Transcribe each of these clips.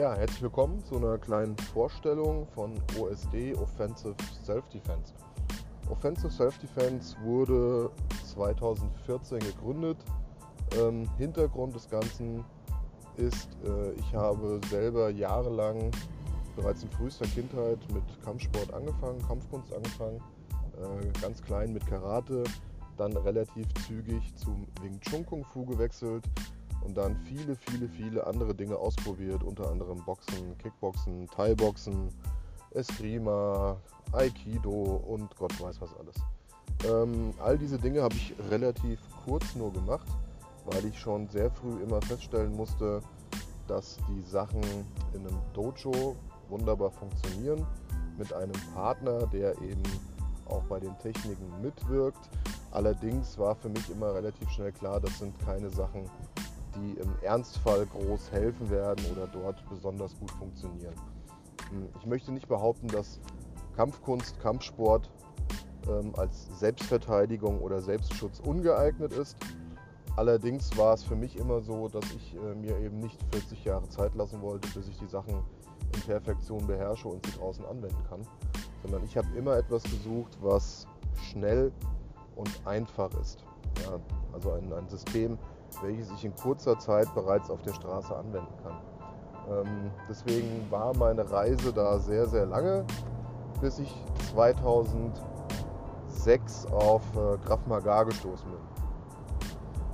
Ja, herzlich willkommen zu einer kleinen Vorstellung von OSD Offensive Self-Defense. Offensive Self-Defense wurde 2014 gegründet. Ähm, Hintergrund des Ganzen ist, äh, ich habe selber jahrelang bereits in frühester Kindheit mit Kampfsport angefangen, Kampfkunst angefangen, äh, ganz klein mit Karate, dann relativ zügig zum Wing Chun Kung Fu gewechselt und dann viele, viele, viele andere Dinge ausprobiert, unter anderem Boxen, Kickboxen, Thai-Boxen, Eskrima, Aikido und Gott weiß was alles. Ähm, all diese Dinge habe ich relativ kurz nur gemacht, weil ich schon sehr früh immer feststellen musste, dass die Sachen in einem Dojo wunderbar funktionieren, mit einem Partner, der eben auch bei den Techniken mitwirkt. Allerdings war für mich immer relativ schnell klar, das sind keine Sachen, die im Ernstfall groß helfen werden oder dort besonders gut funktionieren. Hm, ich möchte nicht behaupten, dass Kampfkunst, Kampfsport ähm, als Selbstverteidigung oder Selbstschutz ungeeignet ist. Allerdings war es für mich immer so, dass ich äh, mir eben nicht 40 Jahre Zeit lassen wollte, bis ich die Sachen in Perfektion beherrsche und sie draußen anwenden kann, sondern ich habe immer etwas gesucht, was schnell und einfach ist. Ja, also ein, ein System, welches ich in kurzer Zeit bereits auf der Straße anwenden kann. Ähm, deswegen war meine Reise da sehr, sehr lange, bis ich 2006 auf äh, Krav Maga gestoßen bin.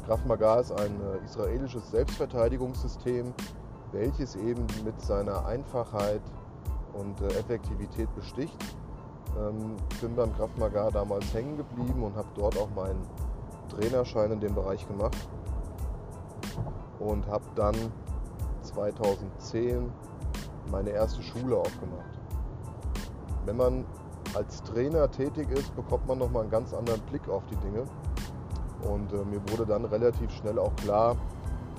Krav Maga ist ein äh, israelisches Selbstverteidigungssystem, welches eben mit seiner Einfachheit und äh, Effektivität besticht. Ähm, bin beim Krav Maga damals hängen geblieben und habe dort auch meinen Trainerschein in dem Bereich gemacht und habe dann 2010 meine erste Schule aufgemacht. Wenn man als Trainer tätig ist, bekommt man nochmal einen ganz anderen Blick auf die Dinge. Und äh, mir wurde dann relativ schnell auch klar,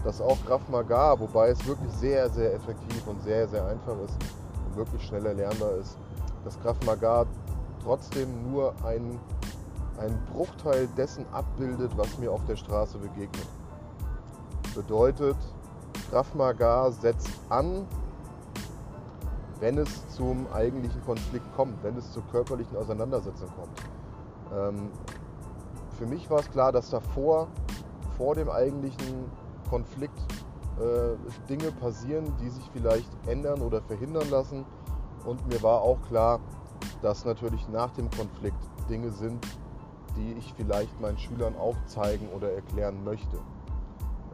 dass auch Graf Maga, wobei es wirklich sehr, sehr effektiv und sehr, sehr einfach ist und wirklich schnell erlernbar ist, dass Graf Maga trotzdem nur ein, ein Bruchteil dessen abbildet, was mir auf der Straße begegnet. Bedeutet, Krav Maga setzt an, wenn es zum eigentlichen Konflikt kommt, wenn es zur körperlichen Auseinandersetzung kommt. Ähm, für mich war es klar, dass davor, vor dem eigentlichen Konflikt, äh, Dinge passieren, die sich vielleicht ändern oder verhindern lassen. Und mir war auch klar, dass natürlich nach dem Konflikt Dinge sind, die ich vielleicht meinen Schülern auch zeigen oder erklären möchte.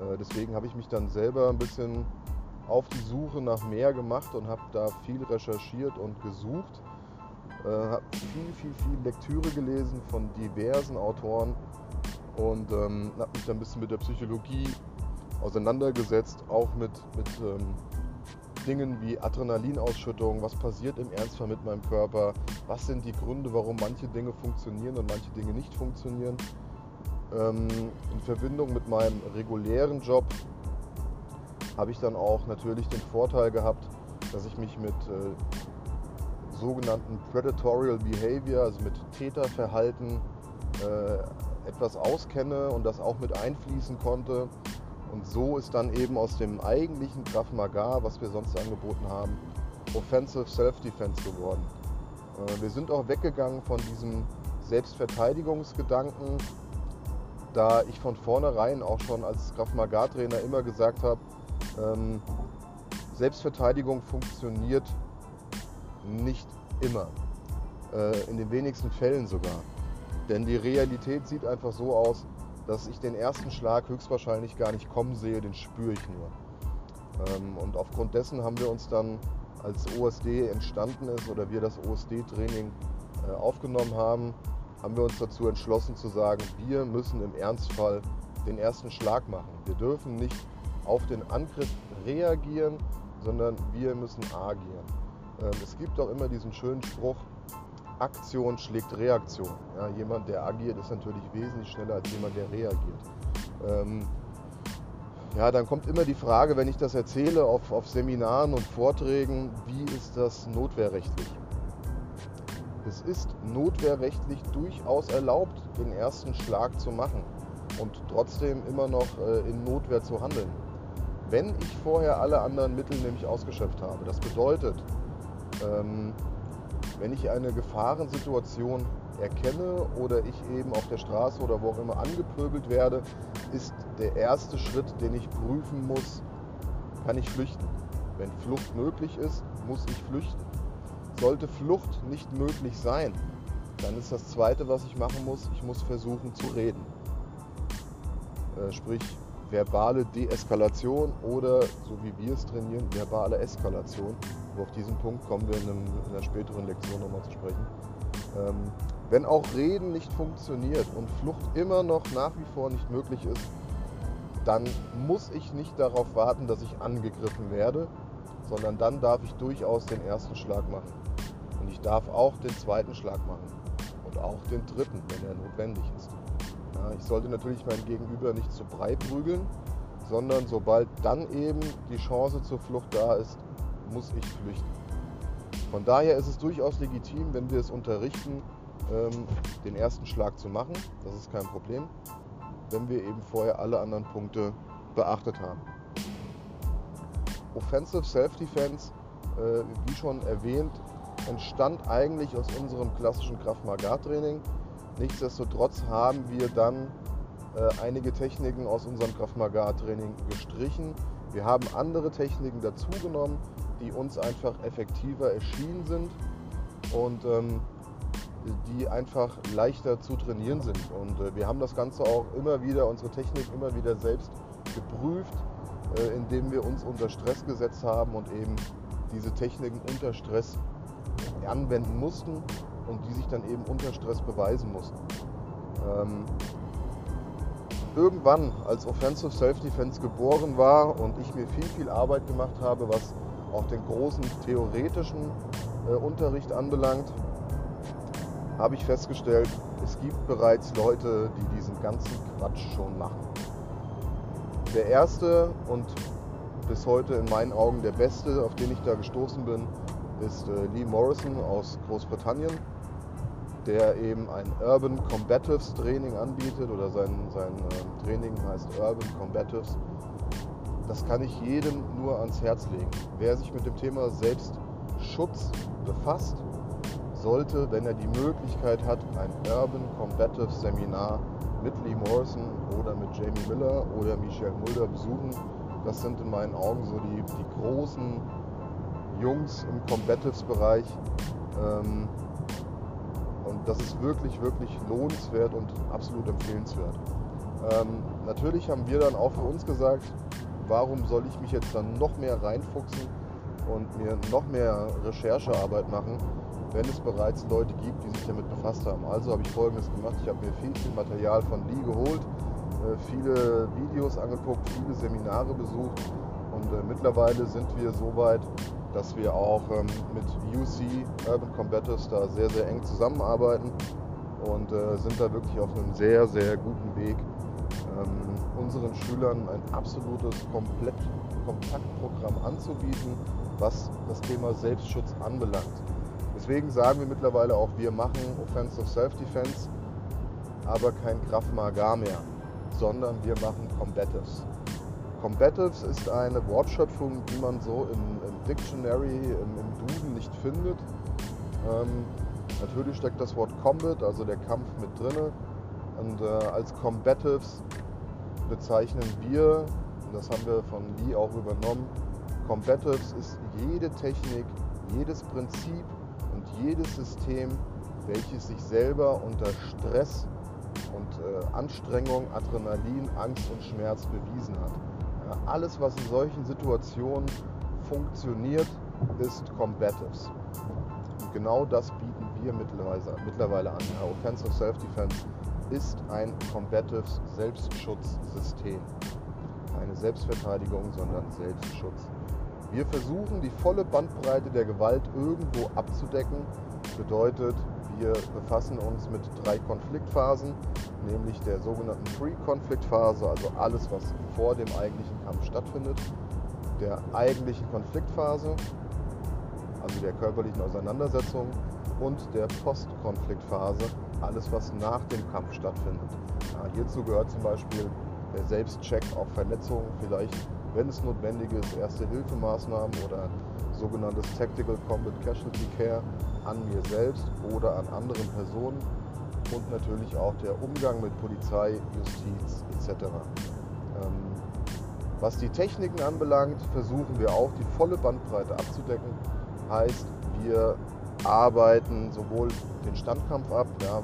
Äh, deswegen habe ich mich dann selber ein bisschen auf die Suche nach mehr gemacht und habe da viel recherchiert und gesucht. Äh, habe viel, viel, viel Lektüre gelesen von diversen Autoren und ähm, habe mich dann ein bisschen mit der Psychologie auseinandergesetzt, auch mit, mit ähm, Dingen wie Adrenalinausschüttung, was passiert im Ernstfall mit meinem Körper, was sind die Gründe, warum manche Dinge funktionieren und manche Dinge nicht funktionieren. Ähm, in Verbindung mit meinem regulären Job habe ich dann auch natürlich den Vorteil gehabt, dass ich mich mit äh, sogenannten Predatorial Behavior, also mit Täterverhalten, äh, etwas auskenne und das auch mit einfließen konnte. Und so ist dann eben aus dem eigentlichen Krav Maga, was wir sonst angeboten haben, Offensive Self-Defense geworden. Äh, wir sind auch weggegangen von diesem Selbstverteidigungsgedanken, da ich von vornherein auch schon als Krav Maga Trainer immer gesagt habe, ähm, Selbstverteidigung funktioniert nicht immer, äh, in den wenigsten Fällen sogar. Denn die Realität sieht einfach so aus, dass ich den ersten Schlag höchstwahrscheinlich gar nicht kommen sehe, den spüre ich nur. Ähm, und aufgrund dessen haben wir uns dann, als OSD entstanden ist oder wir das OSD-Training äh, aufgenommen haben, haben wir uns dazu entschlossen zu sagen, wir müssen im Ernstfall den ersten Schlag machen. Wir dürfen nicht auf den Angriff reagieren, sondern wir müssen agieren. Ähm, es gibt auch immer diesen schönen Spruch, Aktion schlägt Reaktion. Ja, jemand, der agiert, ist natürlich wesentlich schneller als jemand, der reagiert. Ähm, ja, dann kommt immer die Frage, wenn ich das erzähle auf, auf Seminaren und Vorträgen, wie ist das notwehrrechtlich? Es ist notwehrrechtlich durchaus erlaubt, den ersten Schlag zu machen und trotzdem immer noch äh, in Notwehr zu handeln. wenn ich vorher alle anderen Mittel nämlich ausgeschöpft habe. Das bedeutet, ähm, wenn ich eine Gefahrensituation erkenne oder ich eben auf der Straße oder wo auch immer angepöbelt werde, ist der erste Schritt, den ich prüfen muss, kann ich flüchten. Wenn Flucht möglich ist, muss ich flüchten. Sollte Flucht nicht möglich sein, dann ist das Zweite, was ich machen muss, ich muss versuchen zu reden. Äh, sprich, verbale Deeskalation oder, so wie wir es trainieren, verbale Eskalation. Auf diesen Punkt kommen wir in, einem, in einer späteren Lektion nochmal zu sprechen. Ähm, wenn auch Reden nicht funktioniert und Flucht immer noch nach wie vor nicht möglich ist, dann muss ich nicht darauf warten, dass ich angegriffen werde, sondern dann darf ich durchaus den ersten Schlag machen. Und ich darf auch den zweiten Schlag machen und auch den dritten, wenn er notwendig ist. Ja, ich sollte natürlich mein Gegenüber nicht zu breit prügeln, sondern sobald dann eben die Chance zur Flucht da ist, muss ich flüchten. Von daher ist es durchaus legitim, wenn wir es unterrichten, ähm, den ersten Schlag zu machen. Das ist kein Problem, wenn wir eben vorher alle anderen Punkte beachtet haben. Offensive Self-Defense, äh, wie schon erwähnt, entstand eigentlich aus unserem klassischen Kraft Maga Training. Nichtsdestotrotz haben wir dann äh, einige Techniken aus unserem Kraft Maga Training gestrichen. Wir haben andere Techniken dazugenommen, die uns einfach effektiver erschienen sind und ähm, die einfach leichter zu trainieren sind. Und äh, wir haben das Ganze auch immer wieder, unsere Technik immer wieder selbst geprüft, äh, indem wir uns unter Stress gesetzt haben und eben diese Techniken unter Stress anwenden mussten und die sich dann eben unter Stress beweisen mussten. Ähm, irgendwann, als Offensive Self-Defense geboren war und ich mir viel, viel Arbeit gemacht habe, was auch den großen theoretischen äh, Unterricht anbelangt, habe ich festgestellt, es gibt bereits Leute, die diesen ganzen Quatsch schon machen. Der erste und bis heute in meinen Augen der beste, auf den ich da gestoßen bin, ist äh, Lee Morrison aus Großbritannien, der eben ein Urban Combatives Training anbietet oder sein, sein äh, Training heißt Urban Combatives. Das kann ich jedem nur ans Herz legen. Wer sich mit dem Thema Selbstschutz befasst, sollte, wenn er die Möglichkeit hat, ein Urban Combative Seminar mit Lee Morrison oder mit Jamie Miller oder Michelle Mulder besuchen. Das sind in meinen Augen so die, die großen Jungs im Combatives-Bereich. Ähm, und das ist wirklich, wirklich lohnenswert und absolut empfehlenswert. Ähm, natürlich haben wir dann auch für uns gesagt, warum soll ich mich jetzt dann noch mehr reinfuchsen und mir noch mehr Recherchearbeit machen, wenn es bereits Leute gibt, die sich damit befasst haben. Also habe ich folgendes gemacht. Ich habe mir viel, viel Material von Lee geholt, äh, viele Videos angeguckt, viele Seminare besucht und äh, mittlerweile sind wir so weit, dass wir auch ähm, mit UC Urban Combatives da sehr, sehr eng zusammenarbeiten und äh, sind da wirklich auf einem sehr, sehr guten Weg, ähm, unseren Schülern ein absolutes Komplett Kontaktprogramm anzubieten, was das Thema Selbstschutz anbelangt. Deswegen sagen wir mittlerweile auch, wir machen Offensive Self-Defense, aber kein Krav Maga mehr, sondern wir machen Combatives. Combatives ist eine Wortschöpfung, die man so im, im Dictionary, im, im, Duden nicht findet. Ähm, natürlich steckt das Wort Combat, also der Kampf, mit drin. Und äh, als Combatives bezeichnen wir, und das haben wir von Lee auch übernommen, Combatives ist jede Technik, jedes Prinzip, jedes System, welches sich selber unter Stress und äh, Anstrengung, Adrenalin, Angst und Schmerz bewiesen hat. Alles, was in solchen Situationen funktioniert, ist Combatives. Und genau das bieten wir mittlerweile, mittlerweile an. Ja, Offensive Self-Defense ist ein Combatives Selbstschutzsystem. Keine Selbstverteidigung, sondern Selbstschutz. Wir versuchen die volle Bandbreite der Gewalt irgendwo abzudecken. Bedeutet, wir befassen uns mit drei Konfliktphasen, nämlich der sogenannten Pre-Konfliktphase, also alles, was vor dem eigentlichen Kampf stattfindet, der eigentlichen Konfliktphase, also der körperlichen Auseinandersetzung. Und der Post-Konfliktphase, alles, was nach dem Kampf stattfindet. Ja, hierzu gehört zum Beispiel der Selbstcheck auf Verletzungen, vielleicht wenn es notwendig ist, Erste-Hilfemaßnahmen oder sogenanntes Tactical Combat Casualty Care an mir selbst oder an anderen Personen und natürlich auch der Umgang mit Polizei, Justiz etc. Ähm, was die Techniken anbelangt, versuchen wir auch die volle Bandbreite abzudecken. Heißt, wir arbeiten sowohl den Standkampf ab, ja,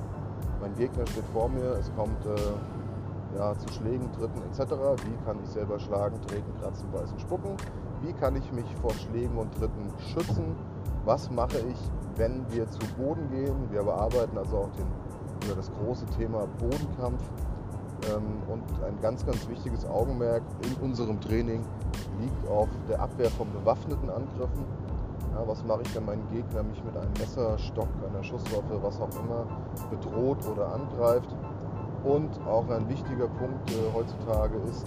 mein Gegner steht vor mir, es kommt äh, ja, zu Schlägen, Tritten etc. Wie kann ich selber schlagen, treten, kratzen, beißen, spucken? Wie kann ich mich vor Schlägen und Tritten schützen? Was mache ich, wenn wir zu Boden gehen? Wir bearbeiten also auch den, oder das große Thema Bodenkampf. Ähm, und ein ganz, ganz wichtiges Augenmerk in unserem Training liegt auf der Abwehr von bewaffneten Angriffen. Ja, was mache ich, wenn mein Gegner mich mit einem Messer, Stock, einer Schusswaffe, was auch immer bedroht oder angreift? Und auch ein wichtiger Punkt äh, heutzutage ist,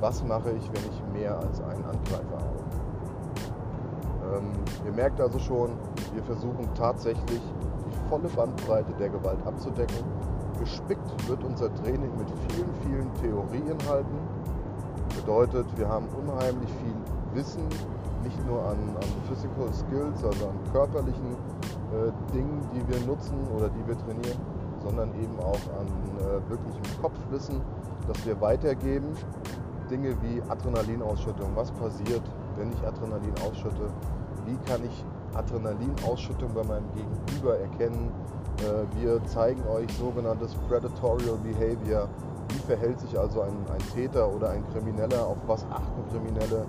was mache ich, wenn ich mehr als einen Angreifer habe? Ähm, ihr merkt also schon, wir versuchen tatsächlich die volle Bandbreite der Gewalt abzudecken. Gespickt wird unser Training mit vielen, vielen Theorieinhalten. Bedeutet, wir haben unheimlich viel Wissen, nicht nur an, an Physical Skills, also an körperlichen äh, Dingen, die wir nutzen oder die wir trainieren, sondern eben auch an äh, wirklichem Kopfwissen, das wir weitergeben. Dinge wie Adrenalinausschüttung. Was passiert, wenn ich Adrenalin ausschütte? Wie kann ich Adrenalinausschüttung bei meinem Gegenüber erkennen? Äh, wir zeigen euch sogenanntes Predatorial Behavior. Wie verhält sich also ein, ein Täter oder ein Krimineller? Auf was achten Kriminelle?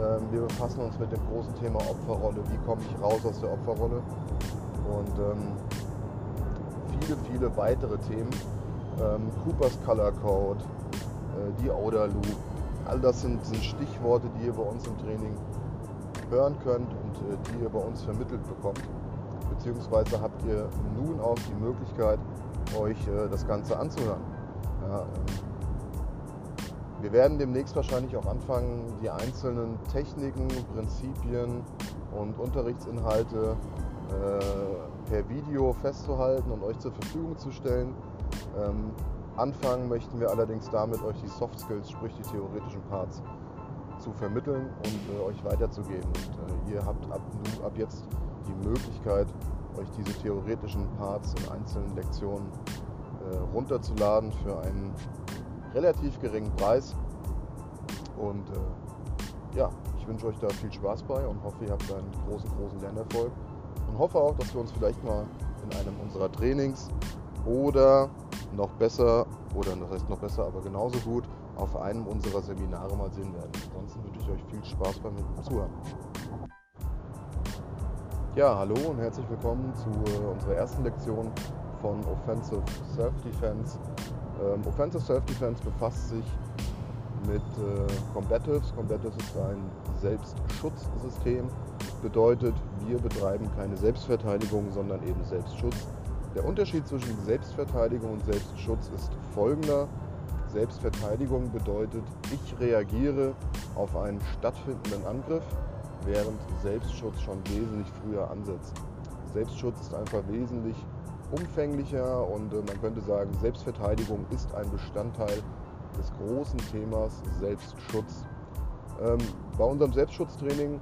Ähm, wir befassen uns mit dem großen Thema Opferrolle. Wie komme ich raus aus der Opferrolle? Und ähm, viele, viele weitere Themen. Ähm, Coopers Color Code, äh, die Outer Loop. All das sind, sind, Stichworte, die ihr bei uns im Training hören könnt und äh, die ihr bei uns vermittelt bekommt. Beziehungsweise habt ihr nun auch die Möglichkeit, euch äh, das Ganze anzuhören. Ja, ähm, wir werden demnächst wahrscheinlich auch anfangen, die einzelnen Techniken, Prinzipien und Unterrichtsinhalte äh, per Video festzuhalten und euch zur Verfügung zu stellen. Ähm, anfangen möchten wir allerdings damit, euch die Soft Skills, sprich die theoretischen Parts, zu vermitteln und äh, euch weiterzugeben. Und äh, ihr habt ab, ab jetzt die Möglichkeit, euch diese theoretischen Parts in einzelnen Lektionen äh, runterzuladen für einen relativ geringen Preis. Und äh, ja, ich wünsche euch da viel Spaß bei und hoffe, ihr habt einen großen, großen Lernerfolg. Und hoffe auch, dass wir uns vielleicht mal in einem unserer Trainings oder noch besser, oder das heißt noch besser, aber genauso gut, auf einem unserer Seminare mal sehen werden. Ansonsten wünsche ich euch viel Spaß beim Zuhören. Ja, hallo und herzlich willkommen zu äh, unserer ersten Lektion von Offensive Self-Defense ähm, Offensive Self-Defense befasst sich mit äh, Combatives. Combatives ist ein Selbstschutzsystem. Bedeutet, wir betreiben keine Selbstverteidigung, sondern eben Selbstschutz. Der Unterschied zwischen Selbstverteidigung und Selbstschutz ist folgender. Selbstverteidigung bedeutet, ich reagiere auf einen stattfindenden Angriff, während Selbstschutz schon wesentlich früher ansetzt. Selbstschutz ist einfach wesentlich umfänglicher und äh, man könnte sagen, Selbstverteidigung ist ein Bestandteil des großen Themas Selbstschutz. Ähm, bei unserem Selbstschutztraining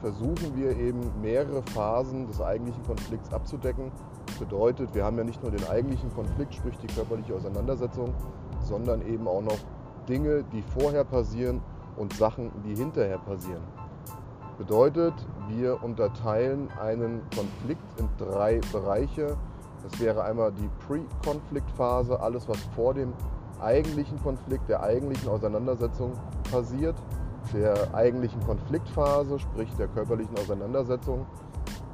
versuchen wir eben mehrere Phasen des eigentlichen Konflikts abzudecken. Bedeutet, wir haben ja nicht nur den eigentlichen Konflikt, sprich die körperliche Auseinandersetzung, sondern eben auch noch Dinge, die vorher passieren und Sachen, die hinterher passieren. Bedeutet, wir unterteilen einen Konflikt in drei Bereiche. Das wäre einmal die Pre-Konflikt-Phase, alles was vor dem eigentlichen Konflikt, der eigentlichen Auseinandersetzung passiert, der eigentlichen Konfliktphase, sprich der körperlichen Auseinandersetzung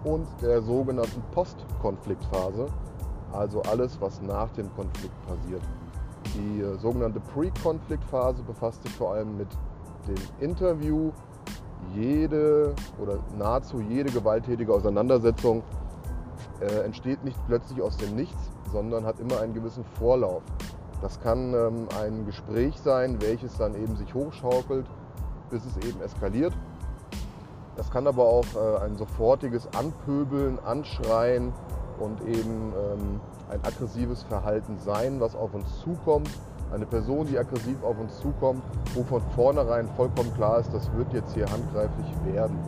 und der sogenannten Post-Konfliktphase, also alles, was nach dem Konflikt passiert. Die äh, sogenannte Pre-Konflikt-Phase befasst sich vor allem mit dem Interview. Jede oder nahezu jede gewalttätige Auseinandersetzung äh, entsteht nicht plötzlich aus dem Nichts, sondern hat immer einen gewissen Vorlauf. Das kann ähm, ein Gespräch sein, welches dann eben sich hochschaukelt, bis es eben eskaliert. Das kann aber auch äh, ein sofortiges Anpöbeln, Anschreien und eben ähm, ein aggressives Verhalten sein, was auf uns zukommt Eine Person, die aggressiv auf uns zukommt, wo von vornherein vollkommen klar ist, das wird jetzt hier handgreiflich werden.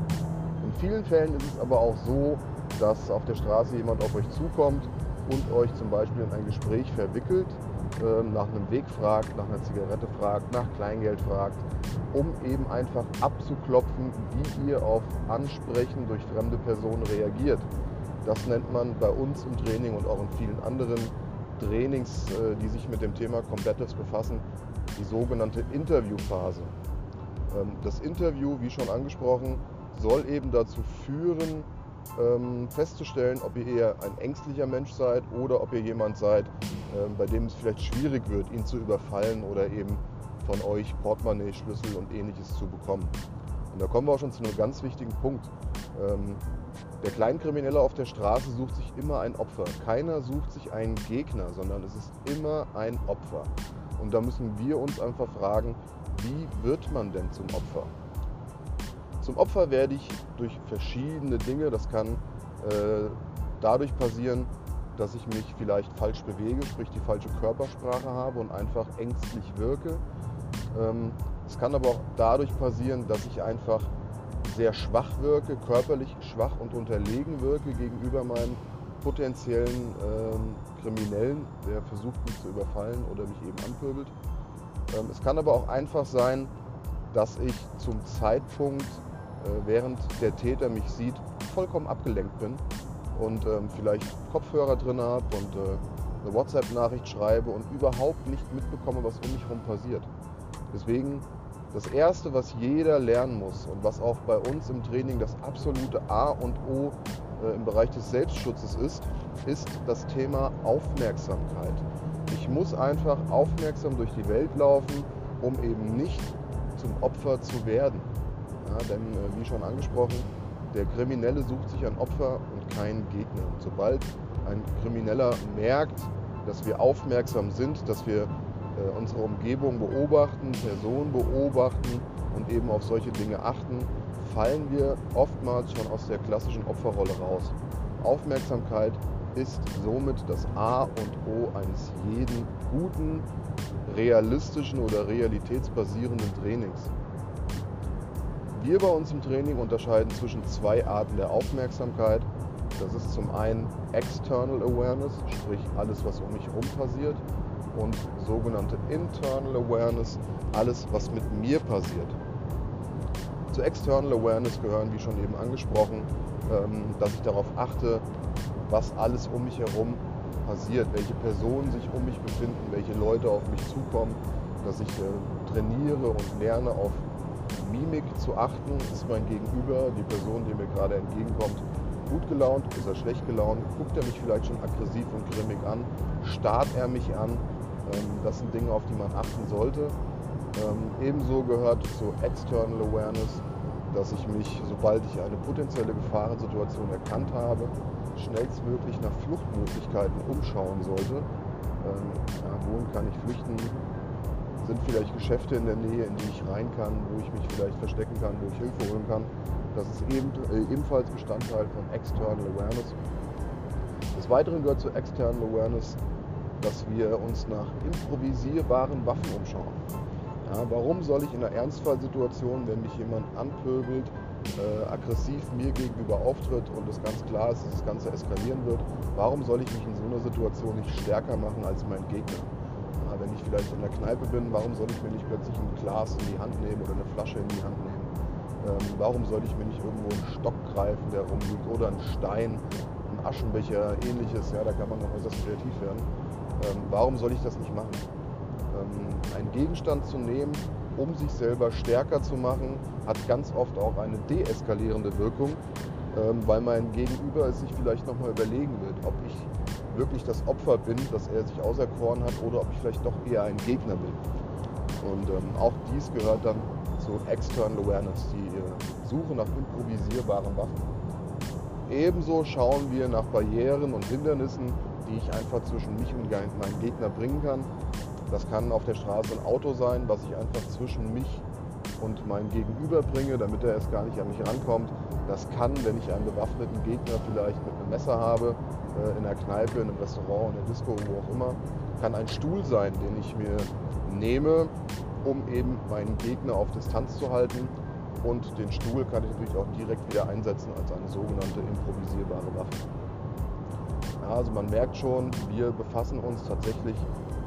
In vielen Fällen ist es aber auch so, dass auf der Straße jemand auf euch zukommt und euch zum Beispiel in ein Gespräch verwickelt, ähm, nach einem Weg fragt, nach einer Zigarette fragt, nach Kleingeld fragt, um eben einfach abzuklopfen, wie ihr auf Ansprechen durch fremde Personen reagiert. Das nennt man bei uns im Training und auch in vielen anderen Trainings, äh, die sich mit dem Thema Competitives befassen, die sogenannte Interviewphase. Ähm, das Interview, wie schon angesprochen, soll eben dazu führen, ähm, festzustellen, ob ihr eher ein ängstlicher Mensch seid oder ob ihr jemand seid, ähm, bei dem es vielleicht schwierig wird, ihn zu überfallen oder eben von euch Portemonnaie, Schlüssel und ähnliches zu bekommen. Und da kommen wir auch schon zu einem ganz wichtigen Punkt. Ähm, der Kleinkriminelle auf der Straße sucht sich immer ein Opfer. Keiner sucht sich einen Gegner, sondern es ist immer ein Opfer. Und da müssen wir uns einfach fragen, wie wird man denn zum Opfer? Zum Opfer werde ich durch verschiedene Dinge, das kann äh, dadurch passieren, dass ich mich vielleicht falsch bewege, sprich die falsche Körpersprache habe und einfach ängstlich wirke. Ähm, es kann aber auch dadurch passieren, dass ich einfach sehr schwach wirke, körperlich schwach und unterlegen wirke gegenüber meinem potenziellen ähm, Kriminellen, der versucht mich zu überfallen oder mich eben anpöbelt. Ähm, es kann aber auch einfach sein, dass ich zum Zeitpunkt äh, während der Täter mich sieht, vollkommen abgelenkt bin und vielleicht Kopfhörer drin habe und äh, eine WhatsApp-Nachricht schreibe und überhaupt nicht mitbekomme, was um mich herum passiert. Deswegen das Erste, was jeder lernen muss und was auch bei uns im Training das absolute A und O äh, im Bereich des Selbstschutzes ist, ist das Thema Aufmerksamkeit. Ich muss einfach aufmerksam durch die Welt laufen, um eben nicht zum Opfer zu werden. Ja, denn äh, wie schon angesprochen, der Kriminelle sucht sich ein Opfer und keinen Gegner. Und sobald ein Krimineller merkt, dass wir aufmerksam sind, dass wir unsere Umgebung beobachten, Personen beobachten und eben auf solche Dinge achten, fallen wir oftmals schon aus der klassischen Opferrolle raus. Aufmerksamkeit ist somit das A und O eines jeden guten, realistischen oder realitätsbasierenden Trainings. Wir bei uns im Training unterscheiden zwischen zwei Arten der Aufmerksamkeit. Das ist zum einen External Awareness, sprich alles, was um mich herum passiert, und sogenannte Internal Awareness, alles, was mit mir passiert. Zur External Awareness gehören, wie schon eben angesprochen, ähm, dass ich darauf achte, was alles um mich herum passiert, welche Personen sich um mich befinden, welche Leute auf mich zukommen, dass ich äh, trainiere und lerne auf Mimik zu achten. Ist mein Gegenüber, die Person, die mir gerade entgegenkommt, gut gelaunt, ist er schlecht gelaunt, guckt er mich vielleicht schon aggressiv und grimmig an, starrt er mich an. Ähm, das sind Dinge, auf die man achten sollte. Ähm, ebenso gehört zur External Awareness, dass ich mich, sobald ich eine potenzielle Gefahrensituation erkannt habe, schnellstmöglich nach Fluchtmöglichkeiten umschauen sollte. Ähm, ja, wohin kann ich flüchten? sind vielleicht Geschäfte in der Nähe, in die ich rein kann, wo ich mich vielleicht verstecken kann, wo ich Hilfe holen kann. Das ist eben, äh, ebenfalls Bestandteil von External Awareness. Des Weiteren gehört zu External Awareness, dass wir uns nach improvisierbaren Waffen umschauen. Ja, warum soll ich in einer Ernstfallsituation, wenn mich jemand anpöbelt, äh, aggressiv mir gegenüber auftritt und es ganz klar ist, dass das Ganze eskalieren wird, warum soll ich mich in so einer Situation nicht stärker machen als mein Gegner? wenn ich vielleicht in der Kneipe bin, warum soll ich mir nicht plötzlich ein Glas in die Hand nehmen oder eine Flasche in die Hand nehmen? Ähm, warum soll ich mir nicht irgendwo einen Stock greifen, der rumliegt oder einen Stein, ein Aschenbecher, ähnliches? Ja, da kann man noch äußerst kreativ werden. Ähm, warum soll ich das nicht machen? Ähm, einen Gegenstand zu nehmen, um sich selber stärker zu machen, hat ganz oft auch eine deeskalierende Wirkung, ähm, weil mein Gegenüber es sich vielleicht nochmal überlegen wird, ob ich wirklich das Opfer bin, dass er sich auserkoren hat oder ob ich vielleicht doch eher ein Gegner bin. Und ähm, auch dies gehört dann zu External Awareness, die äh, Suche nach improvisierbaren Waffen. Ebenso schauen wir nach Barrieren und Hindernissen, die ich einfach zwischen mich und meinen Gegner bringen kann. Das kann auf der Straße ein Auto sein, was ich einfach zwischen mich und mein Gegenüber bringe, damit er erst gar nicht an mich rankommt. Das kann, wenn ich einen bewaffneten Gegner vielleicht mit einem Messer habe, äh, in der Kneipe, in einem Restaurant, in der Disco, wo auch immer, kann ein Stuhl sein, den ich mir nehme, um eben meinen Gegner auf Distanz zu halten. Und den Stuhl kann ich natürlich auch direkt wieder einsetzen als eine sogenannte improvisierbare Waffe. Also man merkt schon, wir befassen uns tatsächlich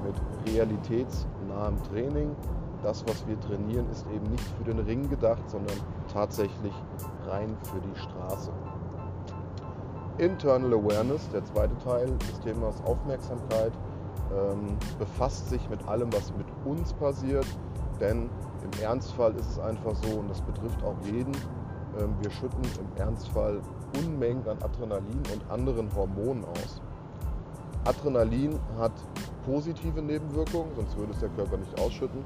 mit realitätsnahem Training. Das, was wir trainieren, ist eben nicht für den Ring gedacht, sondern tatsächlich rein für die Straße. Internal Awareness, der zweite Teil des Themas Aufmerksamkeit, ähm, befasst sich mit allem, was mit uns passiert. Denn im Ernstfall ist es einfach so, und das betrifft auch jeden, wir schütten im Ernstfall Unmengen an Adrenalin und anderen Hormonen aus. Adrenalin hat positive Nebenwirkungen, sonst würde es der Körper nicht ausschütten.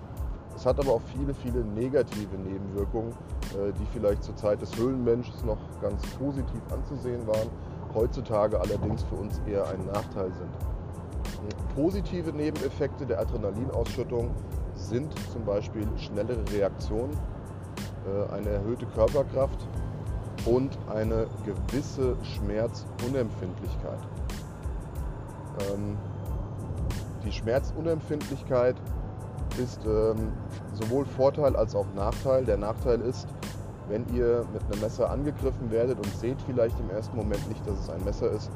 Es hat aber auch viele, viele negative Nebenwirkungen, äh, die vielleicht zur Zeit des Höhlenmenschens noch ganz positiv anzusehen waren, heutzutage allerdings für uns eher ein Nachteil sind. Positive Nebeneffekte der Adrenalinausschüttung sind zum Beispiel schnellere Reaktionen, eine erhöhte Körperkraft und eine gewisse Schmerzunempfindlichkeit. Ähm, die Schmerzunempfindlichkeit ist ähm, sowohl Vorteil als auch Nachteil. Der Nachteil ist, wenn ihr mit einem Messer angegriffen werdet und seht vielleicht im ersten Moment nicht, dass es ein Messer ist,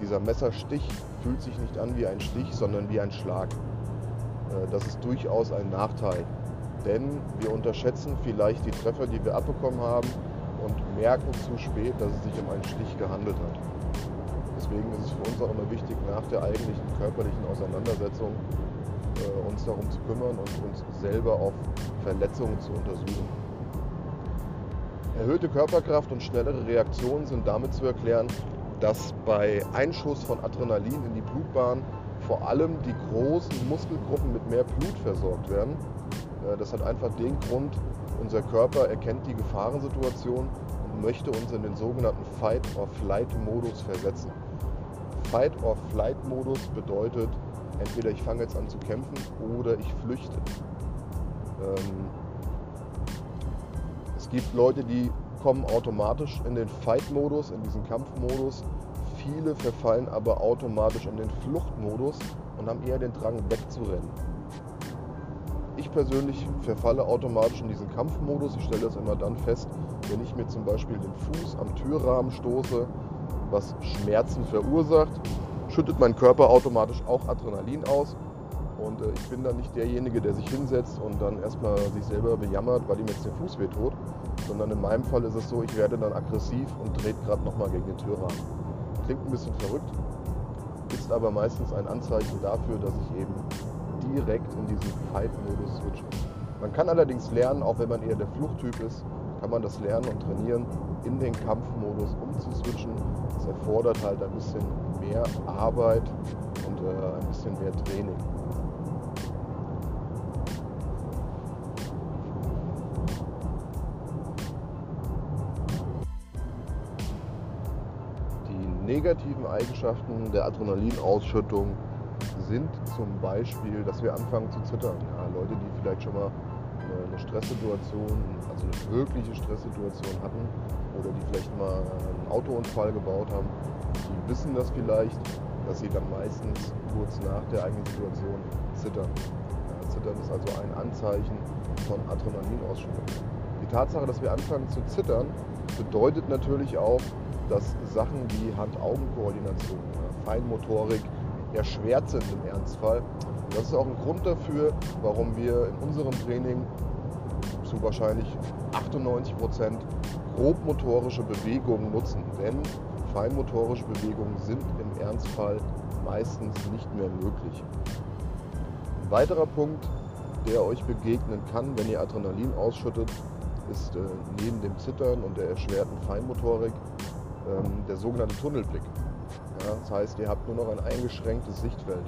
dieser Messerstich fühlt sich nicht an wie ein Stich, sondern wie ein Schlag. Äh, das ist durchaus ein Nachteil, denn wir unterschätzen vielleicht die Treffer, die wir abbekommen haben und merken zu spät, dass es sich um einen Stich gehandelt hat. Deswegen ist es für uns auch immer wichtig, nach der eigentlichen körperlichen Auseinandersetzung äh, uns darum zu kümmern und uns selber auf Verletzungen zu untersuchen. Erhöhte Körperkraft und schnellere Reaktionen sind damit zu erklären, dass bei Einschuss von Adrenalin in die Blutbahn vor allem die großen Muskelgruppen mit mehr Blut versorgt werden. Äh, das hat einfach den Grund, unser Körper erkennt die Gefahrensituation und möchte uns in den sogenannten Fight-or-Flight-Modus versetzen. Fight-or-Flight-Modus bedeutet, entweder ich fange jetzt an zu kämpfen oder ich flüchte. Ähm, es gibt Leute, die kommen automatisch in den Fight-Modus, in diesen Kampfmodus. Viele verfallen aber automatisch in den Fluchtmodus und haben eher den Drang wegzurennen. Ich persönlich verfalle automatisch in diesen Kampfmodus. Ich stelle das immer dann fest, wenn ich mir zum Beispiel den Fuß am Türrahmen stoße, was Schmerzen verursacht, schüttet mein Körper automatisch auch Adrenalin aus. Und äh, ich bin dann nicht derjenige, der sich hinsetzt und dann erstmal sich selber bejammert, weil ihm jetzt der Fuß wehtut, sondern in meinem Fall ist es so, ich werde dann aggressiv und dreht gerade nochmal gegen den Türrahmen. Klingt ein bisschen verrückt, ist aber meistens ein Anzeichen dafür, dass ich eben direkt in diesen Fight-Modus switche. Man kann allerdings lernen, auch wenn man eher der Fluchttyp ist, kann man das lernen und trainieren, in den Kampfmodus umzuswitchen. Das erfordert halt ein bisschen mehr Arbeit und äh, ein bisschen mehr Training. Die negativen Eigenschaften der Adrenalinausschüttung sind zum Beispiel, dass wir anfangen zu zittern. Ja, Leute, die vielleicht schon mal eine Stresssituation, also eine wirkliche Stresssituation hatten oder die vielleicht mal einen Autounfall gebaut haben, die wissen das vielleicht, dass sie dann meistens kurz nach der eigenen Situation zittern. Ja, zittern ist also ein Anzeichen von Adrenalinausschüttung. Die Tatsache, dass wir anfangen zu zittern, bedeutet natürlich auch, dass Sachen wie Hand-Augen-Koordination, Feinmotorik erschwert sind im Ernstfall. Und das ist auch ein Grund dafür, warum wir in unserem Training zu wahrscheinlich 98 Prozent grobmotorische Bewegungen nutzen. Denn feinmotorische Bewegungen sind im Ernstfall meistens nicht mehr möglich. Ein weiterer Punkt, der euch begegnen kann, wenn ihr Adrenalin ausschüttet, ist äh, neben dem Zittern und der erschwerten Feinmotorik ähm, der sogenannte Tunnelblick. Ja, das heißt, ihr habt nur noch ein eingeschränktes Sichtfeld.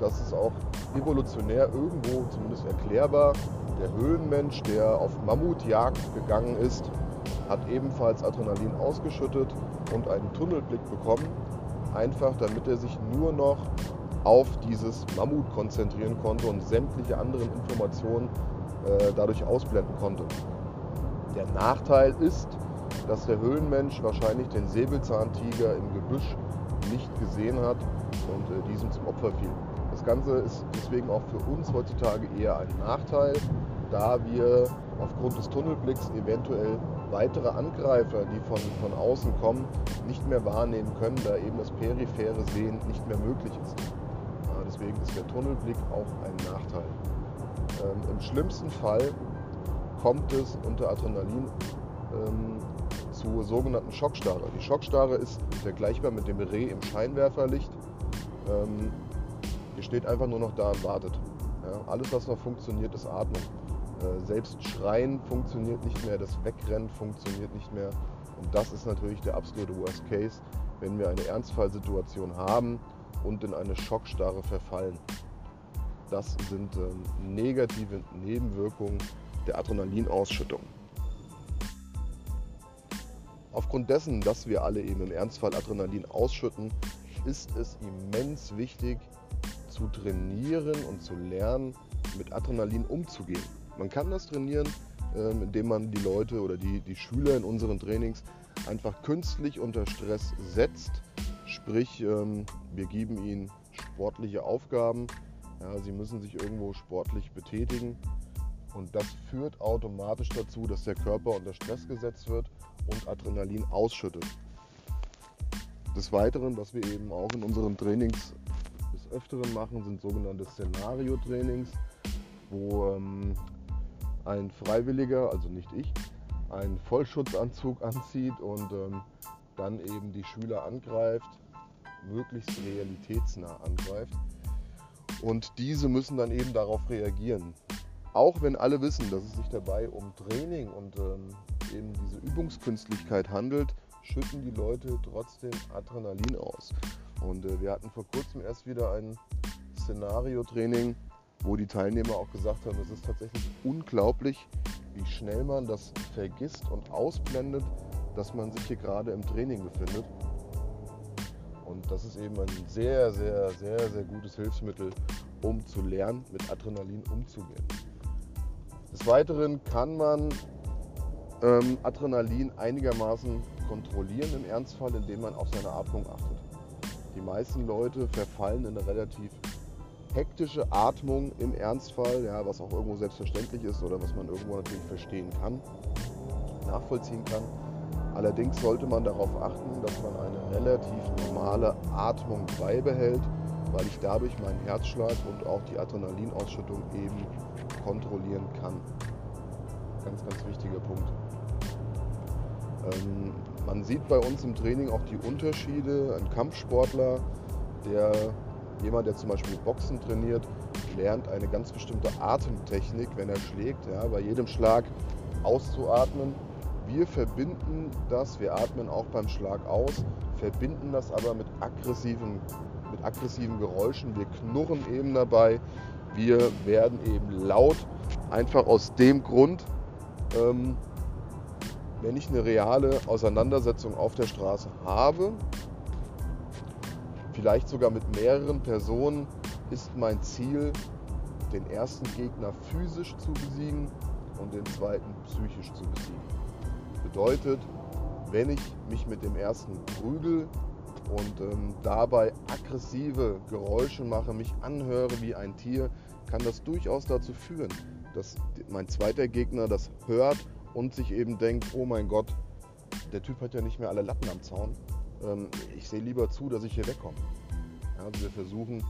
Das ist auch evolutionär irgendwo zumindest erklärbar. Der Höhlenmensch, der auf Mammutjagd gegangen ist, hat ebenfalls Adrenalin ausgeschüttet und einen Tunnelblick bekommen, einfach damit er sich nur noch auf dieses Mammut konzentrieren konnte und sämtliche anderen Informationen äh, dadurch ausblenden konnte. Der Nachteil ist, dass der Höhlenmensch wahrscheinlich den Säbelzahntiger im Gebüsch nicht gesehen hat und äh, diesem zum Opfer fiel. Das Ganze ist deswegen auch für uns heutzutage eher ein Nachteil, da wir aufgrund des Tunnelblicks eventuell weitere Angreifer, die von, von außen kommen, nicht mehr wahrnehmen können, da eben das periphere Sehen nicht mehr möglich ist. Deswegen ist der Tunnelblick auch ein Nachteil. Ähm, Im schlimmsten Fall kommt es unter Adrenalin ähm, zur sogenannten Schockstarre. Die Schockstarre ist vergleichbar mit dem Reh im Scheinwerferlicht. Ähm, ihr steht einfach nur noch da und wartet. Ja, alles, was noch funktioniert, ist Atmung. Äh, selbst Schreien funktioniert nicht mehr, das Wegrennen funktioniert nicht mehr. Und das ist natürlich der absolute Worst Case, wenn wir eine Ernstfallsituation haben und in eine Schockstarre verfallen. Das sind ähm, negative Nebenwirkungen der Adrenalinausschüttung. Aufgrund dessen, dass wir alle eben im Ernstfall Adrenalin ausschütten, ist es immens wichtig zu trainieren und zu lernen, mit Adrenalin umzugehen. Man kann das trainieren, ähm, indem man die Leute oder die, die Schüler in unseren Trainings einfach künstlich unter Stress setzt. Sprich, ähm, wir geben ihnen sportliche Aufgaben. Ja, sie müssen sich irgendwo sportlich betätigen. Und das führt automatisch dazu, dass der Körper unter Stress gesetzt wird und Adrenalin ausschüttet. Des Weiteren, was wir eben auch in unseren Trainings des Öfteren machen, sind sogenannte Szenario-Trainings, wo ähm, ein Freiwilliger, also nicht ich, einen Vollschutzanzug anzieht und ähm, dann eben die Schüler angreift, möglichst realitätsnah angreift. Und diese müssen dann eben darauf reagieren. Auch wenn alle wissen, dass es sich dabei um Training und ähm, eben diese Übungskünstlichkeit handelt, schütten die Leute trotzdem Adrenalin aus. Und äh, wir hatten vor kurzem erst wieder ein Szenario-Training, wo die Teilnehmer auch gesagt haben, es ist tatsächlich unglaublich, wie schnell man das vergisst und ausblendet, dass man sich hier gerade im Training befindet. Und das ist eben ein sehr, sehr, sehr, sehr gutes Hilfsmittel, um zu lernen, mit Adrenalin umzugehen. Des Weiteren kann man ähm, Adrenalin einigermaßen kontrollieren im Ernstfall, indem man auf seine Atmung achtet. Die meisten Leute verfallen in eine relativ hektische Atmung im Ernstfall, ja, was auch irgendwo selbstverständlich ist oder was man irgendwo natürlich verstehen kann, nachvollziehen kann. Allerdings sollte man darauf achten, dass man eine relativ normale Atmung beibehält, weil ich dadurch meinen Herzschlag und auch die Adrenalinausschüttung eben kontrollieren kann. Ganz, ganz wichtiger Punkt. Ähm, man sieht bei uns im Training auch die Unterschiede. Ein Kampfsportler, der jemand, der zum Beispiel Boxen trainiert, lernt eine ganz bestimmte Atemtechnik, wenn er schlägt, ja, bei jedem Schlag auszuatmen. Wir verbinden das, wir atmen auch beim Schlag aus, verbinden das aber mit aggressiven, mit aggressiven Geräuschen. Wir knurren eben dabei, wir werden eben laut, einfach aus dem Grund, ähm, wenn ich eine reale Auseinandersetzung auf der Straße habe, vielleicht sogar mit mehreren Personen, ist mein Ziel, den ersten Gegner physisch zu besiegen und den zweiten psychisch zu besiegen. Bedeutet, wenn ich mich mit dem ersten prügel und ähm, dabei aggressive Geräusche mache, mich anhöre wie ein Tier, kann das durchaus dazu führen, dass mein zweiter Gegner das hört und sich eben denkt, oh mein Gott, der Typ hat ja nicht mehr alle Latten am Zaun. Ähm, ich sehe lieber zu, dass ich hier wegkomme. Ja, also wir versuchen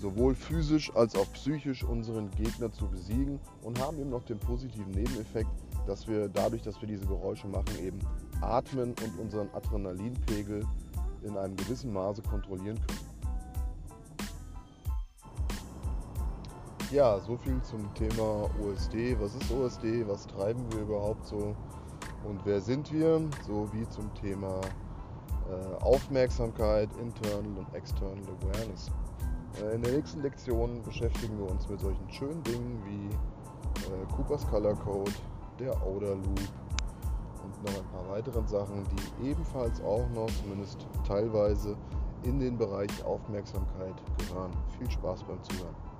sowohl physisch als auch psychisch unseren Gegner zu besiegen und haben eben noch den positiven Nebeneffekt, dass wir dadurch, dass wir diese Geräusche machen, eben atmen und unseren Adrenalinpegel in einem gewissen Maße kontrollieren können. Ja, so viel zum Thema OSD. Was ist OSD? Was treiben wir überhaupt so? Und wer sind wir? So wie zum Thema äh, Aufmerksamkeit, Internal und External Awareness. Äh, in der nächsten Lektion beschäftigen wir uns mit solchen schönen Dingen wie äh, Coopers Color Code, der Outer Loop noch ein paar weiteren Sachen, die ebenfalls auch noch, zumindest teilweise, in den Bereich Aufmerksamkeit gehören. Viel Spaß beim Zuhören.